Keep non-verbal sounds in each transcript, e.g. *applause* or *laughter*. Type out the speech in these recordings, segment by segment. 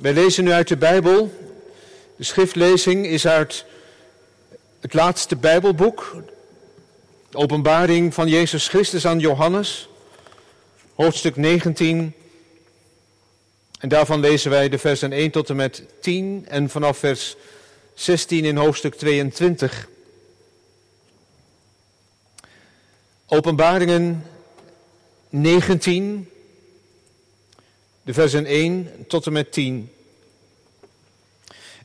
Wij lezen nu uit de Bijbel. De schriftlezing is uit het laatste Bijbelboek, openbaring van Jezus Christus aan Johannes, hoofdstuk 19. En daarvan lezen wij de versen 1 tot en met 10 en vanaf vers 16 in hoofdstuk 22. Openbaringen 19, de versen 1 tot en met 10.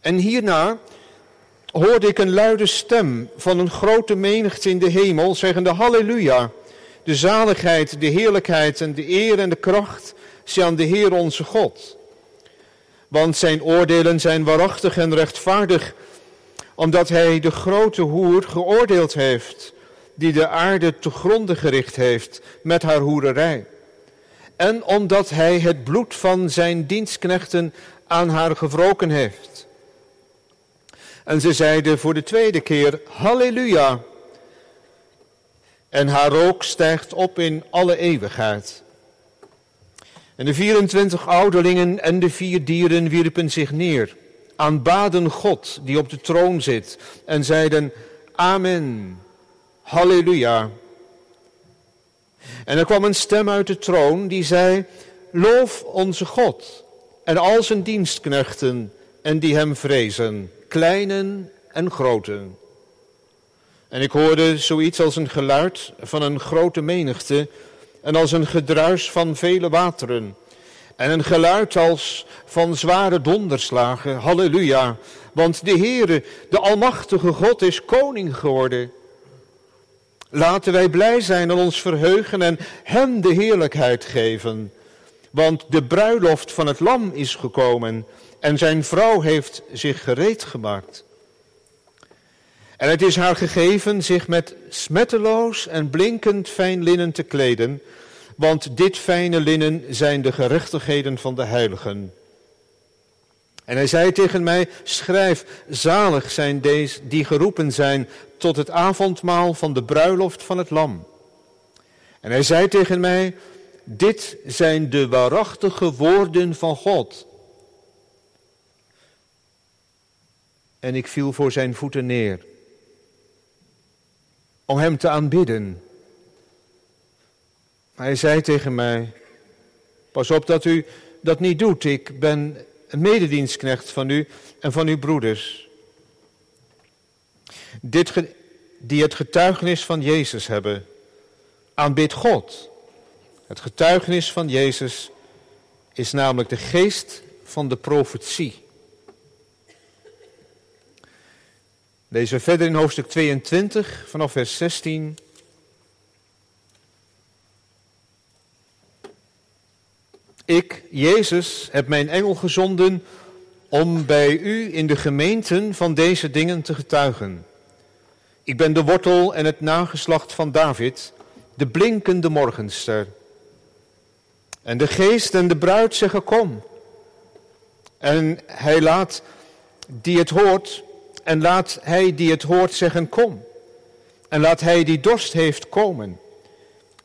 En hierna hoorde ik een luide stem van een grote menigte in de hemel, zeggende Halleluja, de zaligheid, de heerlijkheid en de eer en de kracht zijn aan de Heer onze God. Want zijn oordelen zijn waarachtig en rechtvaardig, omdat hij de grote hoer geoordeeld heeft, die de aarde te gronde gericht heeft met haar hoererij. En omdat hij het bloed van zijn dienstknechten aan haar gewroken heeft. En ze zeiden voor de tweede keer, Halleluja. En haar rook stijgt op in alle eeuwigheid. En de 24 ouderlingen en de vier dieren wierpen zich neer, aanbaden God die op de troon zit en zeiden, Amen, Halleluja. En er kwam een stem uit de troon die zei, Loof onze God en al zijn dienstknechten en die hem vrezen kleinen en groten. En ik hoorde zoiets als een geluid van een grote menigte en als een gedruis van vele wateren. En een geluid als van zware donderslagen. Halleluja. Want de Heere, de Almachtige God, is koning geworden. Laten wij blij zijn en ons verheugen en Hem de heerlijkheid geven. Want de bruiloft van het Lam is gekomen en zijn vrouw heeft zich gereed gemaakt. En het is haar gegeven zich met smetteloos en blinkend fijn linnen te kleden, want dit fijne linnen zijn de gerechtigheden van de heiligen. En hij zei tegen mij, schrijf, zalig zijn deze die geroepen zijn tot het avondmaal van de bruiloft van het lam. En hij zei tegen mij, dit zijn de waarachtige woorden van God. En ik viel voor zijn voeten neer. Om hem te aanbidden. Hij zei tegen mij, pas op dat u dat niet doet. Ik ben een mededienstknecht van u en van uw broeders. Dit, die het getuigenis van Jezus hebben. Aanbid God. Het getuigenis van Jezus is namelijk de geest van de profetie. Lezen verder in hoofdstuk 22 vanaf vers 16. Ik, Jezus, heb mijn engel gezonden om bij u in de gemeenten van deze dingen te getuigen. Ik ben de wortel en het nageslacht van David, de blinkende morgenster. En de geest en de bruid zeggen kom. En hij laat die het hoort en laat hij die het hoort zeggen, kom. En laat hij die dorst heeft komen.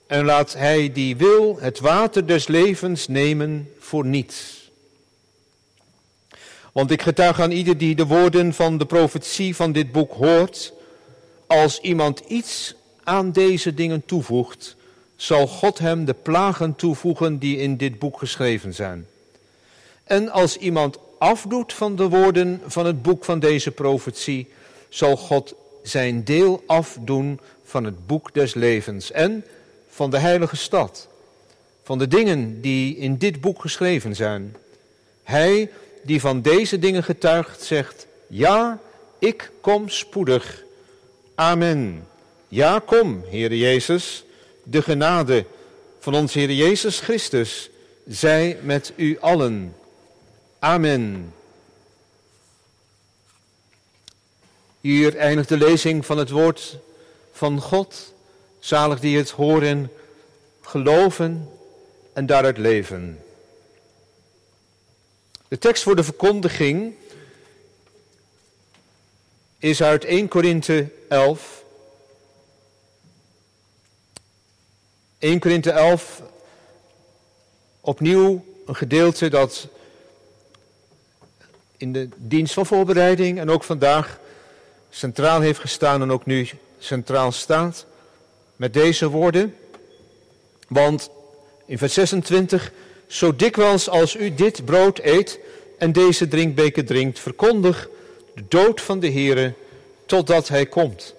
En laat hij die wil het water des levens nemen voor niets. Want ik getuig aan ieder die de woorden van de profetie van dit boek hoort, als iemand iets aan deze dingen toevoegt, zal God hem de plagen toevoegen die in dit boek geschreven zijn. En als iemand afdoet van de woorden van het boek van deze profetie, zal God zijn deel afdoen van het boek des levens en van de heilige stad, van de dingen die in dit boek geschreven zijn. Hij die van deze dingen getuigt, zegt, ja, ik kom spoedig. Amen. Ja, kom, Heere Jezus, de genade van ons Heer Jezus Christus, zij met u allen. Amen. Hier eindigt de lezing van het woord van God. Zalig die het horen, geloven en daaruit leven. De tekst voor de verkondiging is uit 1 Korinthe 11. 1 Korinthe 11, opnieuw een gedeelte dat in de dienst van voorbereiding en ook vandaag centraal heeft gestaan en ook nu centraal staat. Met deze woorden. Want in vers 26, zo dikwijls als u dit brood eet en deze drinkbeker drinkt, verkondig de dood van de Heere totdat hij komt.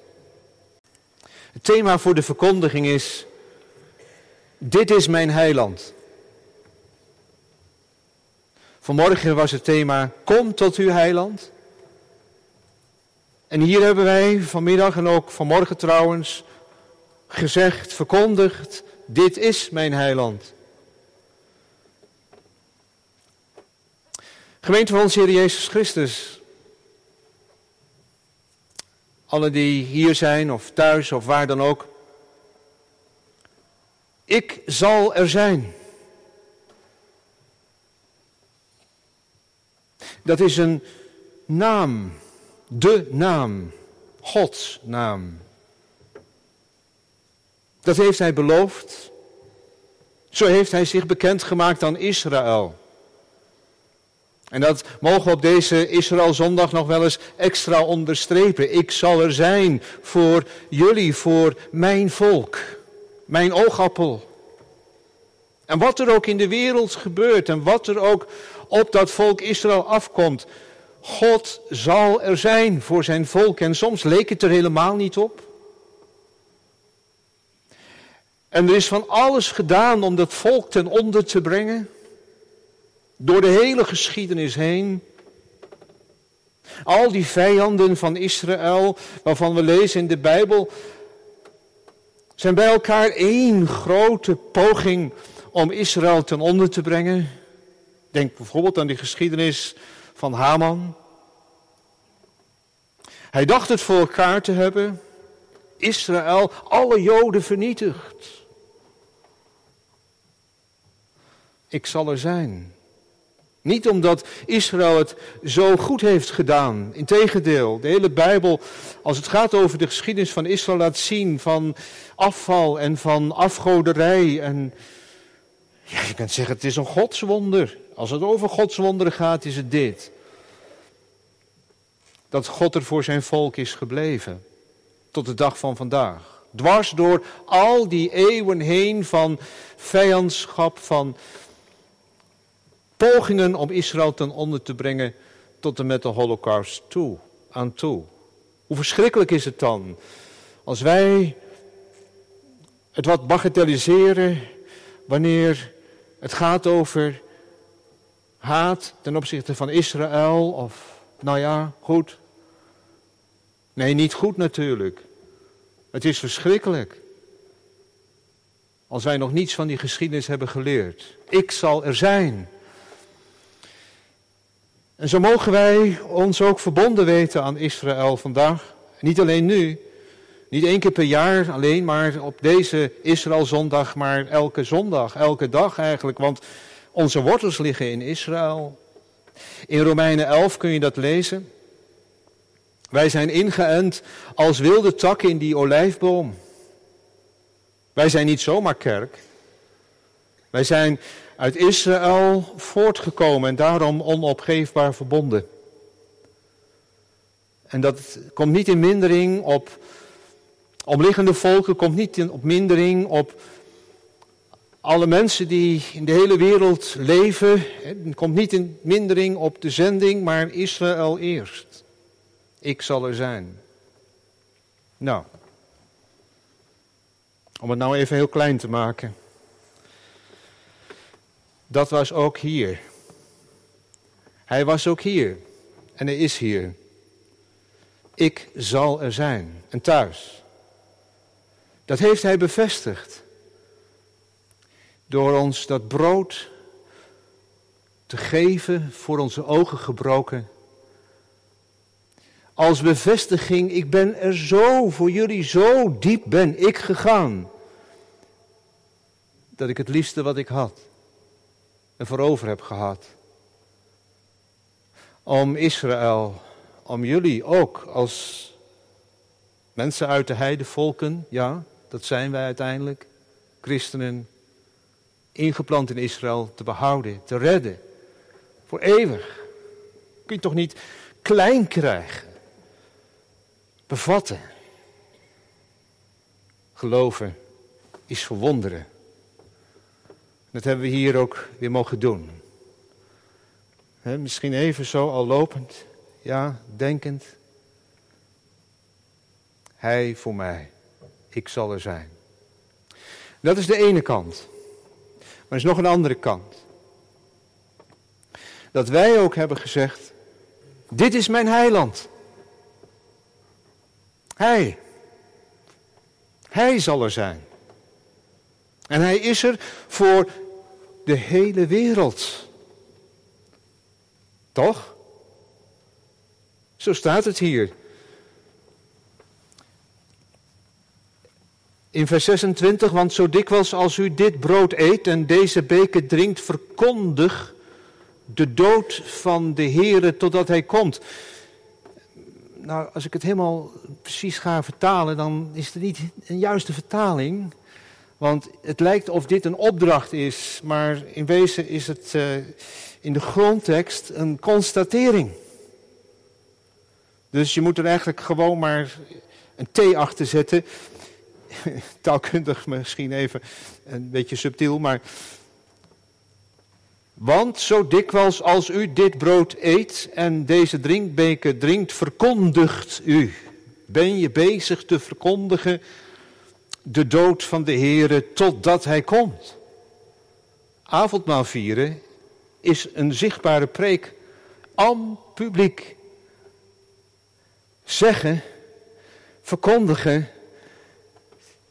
Het thema voor de verkondiging is, dit is mijn heiland. Vanmorgen was het thema, kom tot uw heiland. En hier hebben wij vanmiddag en ook vanmorgen trouwens gezegd, verkondigd, dit is mijn heiland. Gemeente van onze Heer Jezus Christus. Alle die hier zijn of thuis of waar dan ook. Ik zal er zijn. Dat is een naam, de naam, Gods naam. Dat heeft hij beloofd. Zo heeft hij zich bekendgemaakt aan Israël. En dat mogen we op deze Israël-zondag nog wel eens extra onderstrepen. Ik zal er zijn voor jullie, voor mijn volk, mijn oogappel. En wat er ook in de wereld gebeurt en wat er ook op dat volk Israël afkomt, God zal er zijn voor zijn volk. En soms leek het er helemaal niet op. En er is van alles gedaan om dat volk ten onder te brengen. Door de hele geschiedenis heen. Al die vijanden van Israël, waarvan we lezen in de Bijbel, zijn bij elkaar één grote poging om Israël ten onder te brengen. Denk bijvoorbeeld aan die geschiedenis van Haman. Hij dacht het voor elkaar te hebben. Israël, alle Joden vernietigd. Ik zal er zijn. Niet omdat Israël het zo goed heeft gedaan. Integendeel, de hele Bijbel, als het gaat over de geschiedenis van Israël, laat zien van afval en van afgoderij. En ja, je kunt zeggen, het is een godswonder. Als het over godswonderen gaat, is het dit. Dat God er voor zijn volk is gebleven. Tot de dag van vandaag. Dwars door al die eeuwen heen van vijandschap, van pogingen om Israël ten onder te brengen tot en met de holocaust toe, aan toe. Hoe verschrikkelijk is het dan als wij het wat bagatelliseren wanneer het gaat over haat ten opzichte van Israël of, nou ja, goed. Nee, niet goed natuurlijk. Het is verschrikkelijk. Als wij nog niets van die geschiedenis hebben geleerd. Ik zal er zijn. En zo mogen wij ons ook verbonden weten aan Israël vandaag. Niet alleen nu, niet één keer per jaar alleen, maar op deze Israëlzondag, maar elke zondag, elke dag eigenlijk. Want onze wortels liggen in Israël. In Romeinen 11 kun je dat lezen. Wij zijn ingeënt als wilde takken in die olijfboom. Wij zijn niet zomaar kerk. Wij zijn uit Israël voortgekomen en daarom onopgeefbaar verbonden. En dat komt niet in mindering op omliggende volken, komt niet in, op mindering op alle mensen die in de hele wereld leven. Het komt niet in mindering op de zending, maar Israël eerst. Ik zal er zijn. Nou, om het nou even heel klein te maken. Dat was ook hier. Hij was ook hier. En hij is hier. Ik zal er zijn. En thuis. Dat heeft hij bevestigd. Door ons dat brood te geven, voor onze ogen gebroken. Als bevestiging, ik ben er zo voor jullie, zo diep ben ik gegaan. Dat ik het liefste wat ik had en voorover heb gehad. Om Israël, om jullie ook als mensen uit de heidevolken, ja, dat zijn wij uiteindelijk, christenen, ingeplant in Israël, te behouden, te redden, voor eeuwig. Kun je toch niet klein krijgen? Bevatten. Geloven is verwonderen. Dat hebben we hier ook weer mogen doen. misschien even zo al lopend, ja, denkend. Hij voor mij, ik zal er zijn. Dat is de ene kant. Maar er is nog een andere kant. Dat wij ook hebben gezegd, dit is mijn heiland. Hij. Hij zal er zijn. En hij is er voor de hele wereld. Toch? Zo staat het hier. In vers 26, want zo dikwijls als u dit brood eet en deze beker drinkt, verkondig de dood van de Heere totdat hij komt. Nou, als ik het helemaal precies ga vertalen, dan is het niet een juiste vertaling. Want het lijkt of dit een opdracht is, maar in wezen is het uh, in de grondtekst een constatering. Dus je moet er eigenlijk gewoon maar een T achter zetten. *laughs* Taalkundig misschien even een beetje subtiel, maar. Want zo dikwijls als u dit brood eet en deze drinkbeker drinkt, verkondigt u. Ben je bezig te verkondigen de dood van de Heere totdat Hij komt. Avondmaal vieren is een zichtbare preek aan publiek. Zeggen, verkondigen,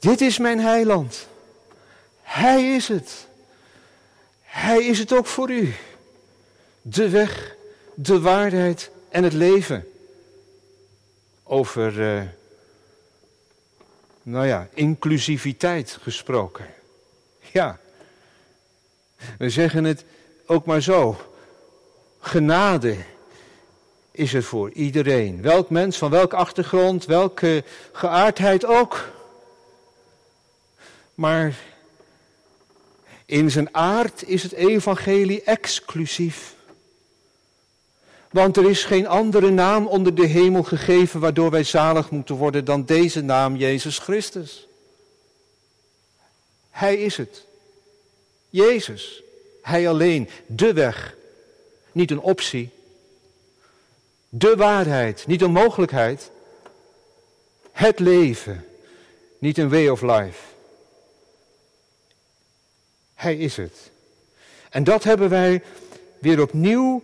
dit is mijn heiland. Hij is het. Hij is het ook voor u. De weg, de waarheid en het leven. Over uh, nou ja, inclusiviteit gesproken. Ja, we zeggen het ook maar zo. Genade is er voor iedereen. Welk mens, van welke achtergrond, welke geaardheid ook. Maar in zijn aard is het evangelie exclusief. Want er is geen andere naam onder de hemel gegeven waardoor wij zalig moeten worden dan deze naam Jezus Christus. Hij is het. Jezus. Hij alleen. De weg. Niet een optie. De waarheid. Niet een mogelijkheid. Het leven. Niet een way of life. Hij is het. En dat hebben wij weer opnieuw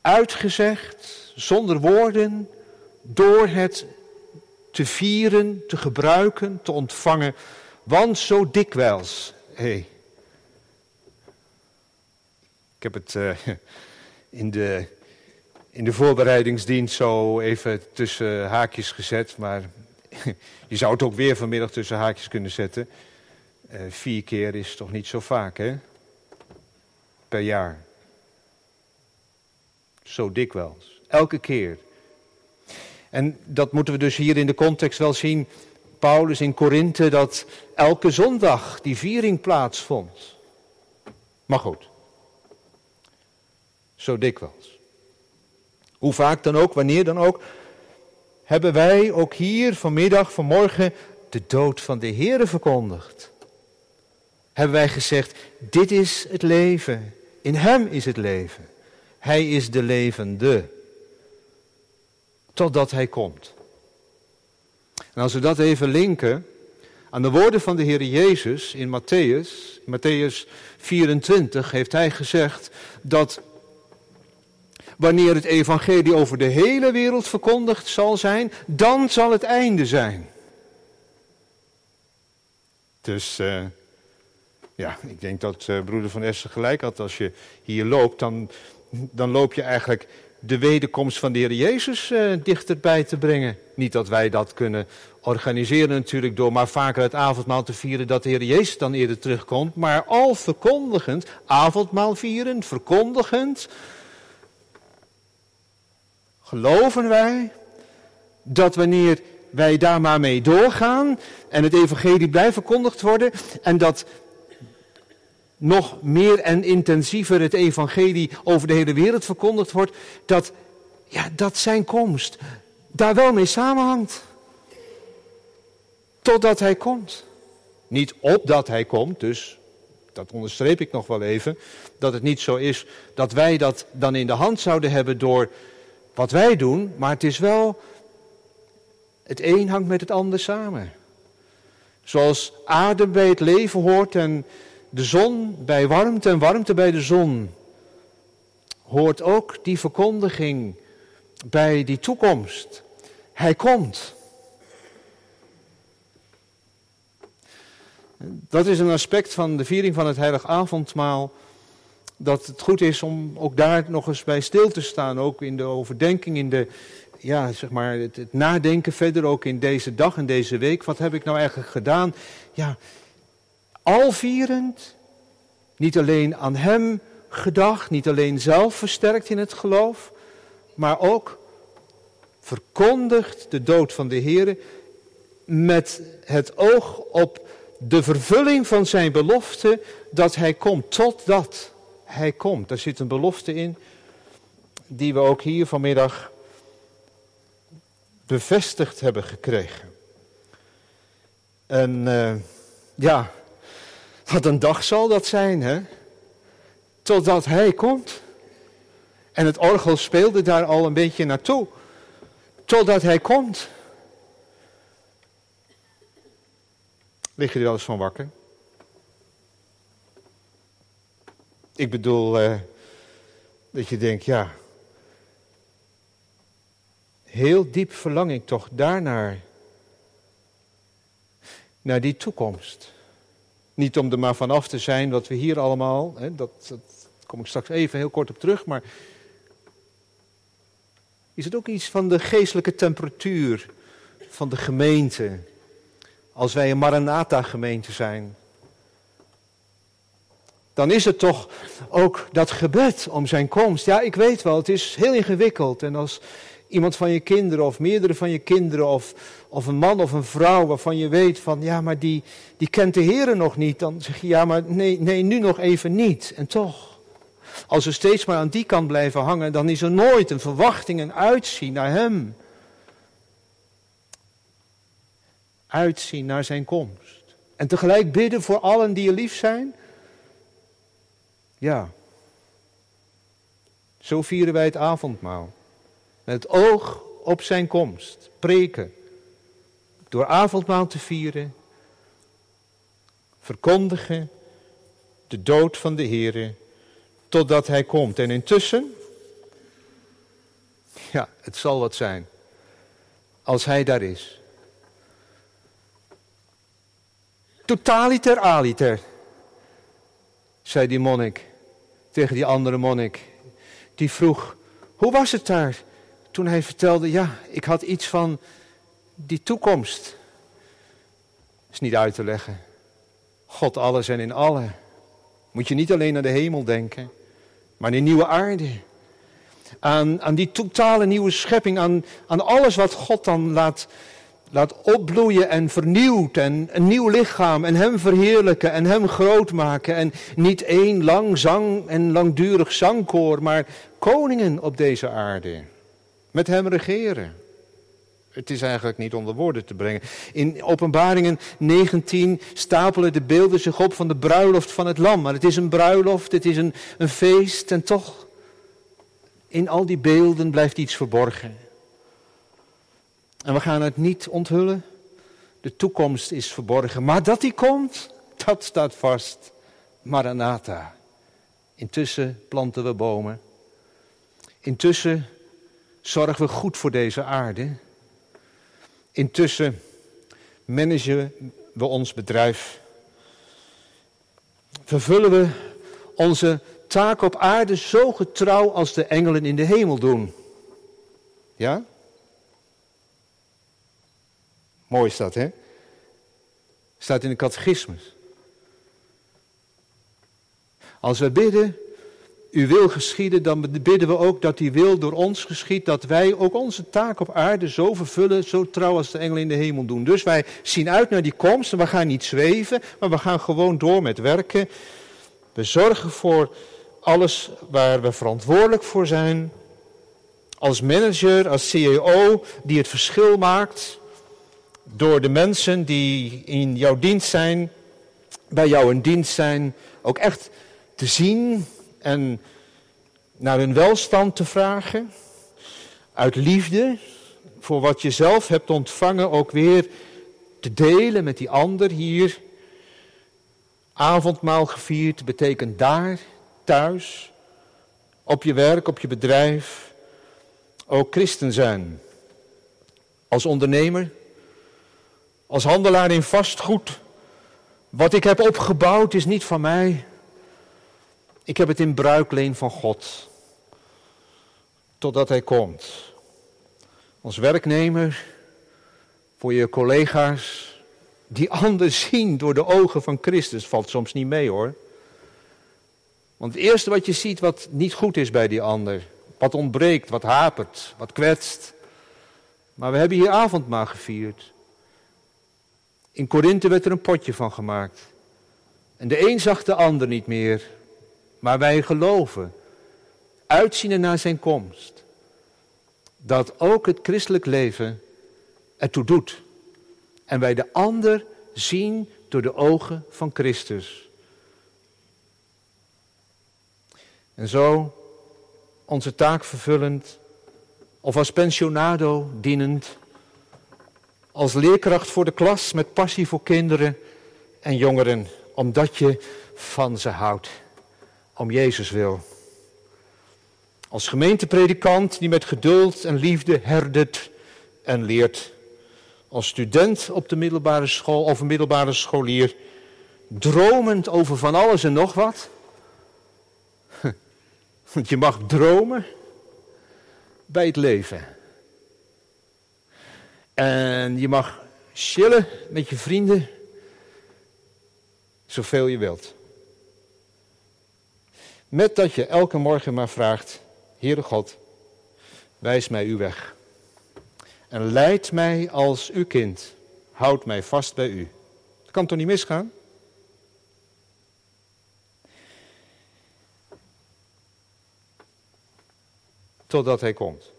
uitgezegd, zonder woorden, door het te vieren, te gebruiken, te ontvangen. Want zo dikwijls, hé. Hey. Ik heb het uh, in, de, in de voorbereidingsdienst zo even tussen haakjes gezet, maar *laughs* je zou het ook weer vanmiddag tussen haakjes kunnen zetten. Uh, vier keer is toch niet zo vaak, hè? Per jaar. Zo dikwijls. Elke keer. En dat moeten we dus hier in de context wel zien. Paulus in Korinthe dat elke zondag die viering plaatsvond. Maar goed. Zo dikwijls. Hoe vaak dan ook, wanneer dan ook, hebben wij ook hier vanmiddag, vanmorgen, de dood van de Heere verkondigd. Hebben wij gezegd, dit is het leven. In Hem is het leven. Hij is de levende. Totdat hij komt. En als we dat even linken aan de woorden van de Heer Jezus in Matthäus, Matthäus 24 heeft hij gezegd dat wanneer het evangelie over de hele wereld verkondigd zal zijn, dan zal het einde zijn. Dus uh, ja, ik denk dat uh, broeder van Essen gelijk had. Als je hier loopt, dan dan loop je eigenlijk de wederkomst van de Heer Jezus uh, dichterbij te brengen. Niet dat wij dat kunnen organiseren natuurlijk door maar vaker het avondmaal te vieren dat de Heer Jezus dan eerder terugkomt. Maar al verkondigend, avondmaal vieren, verkondigend, geloven wij dat wanneer wij daar maar mee doorgaan en het evangelie blijft verkondigd worden en dat nog meer en intensiever het evangelie over de hele wereld verkondigd wordt, dat, ja, dat zijn komst daar wel mee samenhangt. Totdat hij komt. Niet opdat hij komt, dus dat onderstreep ik nog wel even, dat het niet zo is dat wij dat dan in de hand zouden hebben door wat wij doen, maar het is wel, het een hangt met het ander samen. Zoals adem bij het leven hoort en de zon bij warmte en warmte bij de zon, hoort ook die verkondiging bij die toekomst. Hij komt. Dat is een aspect van de viering van het heilig avondmaal. Dat het goed is om ook daar nog eens bij stil te staan. Ook in de overdenking, in de, ja, zeg maar, het, het nadenken verder ook in deze dag en deze week. Wat heb ik nou eigenlijk gedaan? Ja, al vierend, niet alleen aan Hem gedacht, niet alleen zelf versterkt in het geloof, maar ook verkondigt de dood van de Heer met het oog op de vervulling van zijn belofte dat hij komt, totdat hij komt. Daar zit een belofte in die we ook hier vanmiddag bevestigd hebben gekregen. En uh, ja, wat een dag zal dat zijn, hè? Totdat hij komt. En het orgel speelde daar al een beetje naartoe. Totdat hij komt. Lig je er wel eens van wakker? Ik bedoel, uh, dat je denkt, ja, heel diep verlang ik toch daarnaar. Naar die toekomst. Niet om er maar vanaf te zijn wat we hier allemaal, hè, dat, dat kom ik straks even heel kort op terug, maar is het ook iets van de geestelijke temperatuur van de gemeente? Als wij een Maranatha-gemeente zijn. Dan is het toch ook dat gebed om zijn komst. Ja, ik weet wel, het is heel ingewikkeld. En als iemand van je kinderen of meerdere van je kinderen of, of een man of een vrouw waarvan je weet van ja, maar die, die kent de Heer nog niet. Dan zeg je ja, maar nee, nee, nu nog even niet. En toch. Als we steeds maar aan die kant blijven hangen, dan is er nooit een verwachting, een uitzien naar Hem. Uitzien naar Zijn komst. En tegelijk bidden voor allen die je lief zijn. Ja. Zo vieren wij het avondmaal. Met het oog op Zijn komst. Preken. Door avondmaal te vieren. Verkondigen de dood van de Heer totdat hij komt. En intussen, ja, het zal wat zijn. Als hij daar is. Totaliter aliter, zei die monnik tegen die andere monnik. Die vroeg, hoe was het daar? Toen hij vertelde, ja, ik had iets van die toekomst. Is niet uit te leggen. God alles en in alle. Moet je niet alleen naar de hemel denken maar een nieuwe aarde. Aan, aan die totale nieuwe schepping, aan, aan alles wat God dan laat, laat opbloeien en vernieuwt. En een nieuw lichaam en Hem verheerlijken en Hem groot maken. En niet één lang zang en langdurig zangkoor, maar koningen op deze aarde. Met Hem regeren. Het is eigenlijk niet onder woorden te brengen. In Openbaringen 19 stapelen de beelden zich op van de bruiloft van het lam. Maar het is een bruiloft, het is een, een feest en toch, in al die beelden blijft iets verborgen. En we gaan het niet onthullen. De toekomst is verborgen. Maar dat die komt, dat staat vast. Maranatha. Intussen planten we bomen. Intussen zorgen we goed voor deze aarde. Intussen managen we ons bedrijf. Vervullen we onze taak op aarde zo getrouw als de engelen in de hemel doen. Ja? Mooi is dat, hè? Staat in de catechismus. Als we bidden, uw wil geschieden, dan bidden we ook dat die wil door ons geschiet, dat wij ook onze taak op aarde zo vervullen, zo trouw als de engelen in de hemel doen. Dus wij zien uit naar die komst en we gaan niet zweven, maar we gaan gewoon door met werken. We zorgen voor alles waar we verantwoordelijk voor zijn. Als manager, als CEO die het verschil maakt door de mensen die in jouw dienst zijn, bij jou in dienst zijn, ook echt te zien en naar hun welstand te vragen. Uit liefde voor wat je zelf hebt ontvangen ook weer te delen met die ander hier. Avondmaal gevierd betekent daar, thuis, op je werk, op je bedrijf, ook christen zijn. Als ondernemer, als handelaar in vastgoed. Wat ik heb opgebouwd is niet van mij. Ik heb het in bruikleen van God. Totdat Hij komt. Als werknemer, voor je collega's, die *laughs* anders zien door de ogen van Christus, valt soms niet mee hoor. Want het eerste wat je ziet wat niet goed is bij die ander, wat ontbreekt, wat hapert, wat kwetst. Maar we hebben hier avondmaal gevierd. In Korinthe werd er een potje van gemaakt. En de een zag de ander niet meer. Maar wij geloven, uitzien naar zijn komst, dat ook het christelijk leven ertoe doet. En wij de ander zien door de ogen van Christus. En zo onze taak vervullend, of als pensionado dienend, als leerkracht voor de klas met passie voor kinderen en jongeren, omdat je van ze houdt, om Jezus wil. Als gemeentepredikant die met geduld en liefde herdert en leert. Als student op de middelbare school of middelbare scholier, dromend over van alles en nog wat. *laughs* Want je mag dromen bij het leven. En je mag chillen met je vrienden zoveel je wilt. Met dat je elke morgen maar vraagt, Heere God, wijs mij uw weg. En leid mij als uw kind. Houd mij vast bij u. Dat kan toch niet misgaan? Totdat hij komt.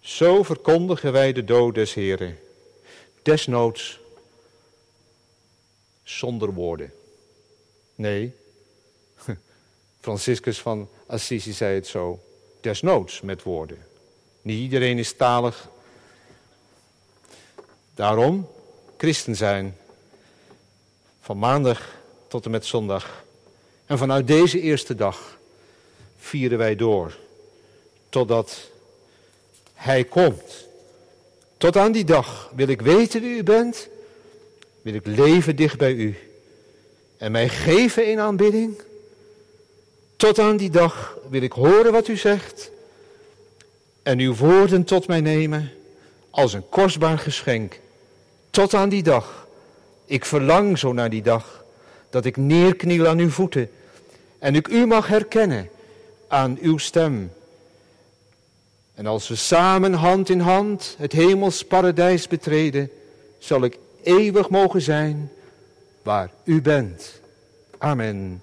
Zo verkondigen wij de dood des Heren. Desnoods zonder woorden. Nee, Franciscus van Assisi zei het zo. Desnoods met woorden. Niet iedereen is talig. Daarom, christen zijn. Van maandag tot en met zondag. En vanuit deze eerste dag vieren wij door. Totdat hij komt. Tot aan die dag wil ik weten wie u bent. Wil ik leven dicht bij u. En mij geven in aanbidding. Tot aan die dag wil ik horen wat u zegt. En uw woorden tot mij nemen als een kostbaar geschenk. Tot aan die dag. Ik verlang zo naar die dag. Dat ik neerkniel aan uw voeten. En ik u mag herkennen aan uw stem en als we samen hand in hand het hemels paradijs betreden, zal ik eeuwig mogen zijn waar u bent. Amen.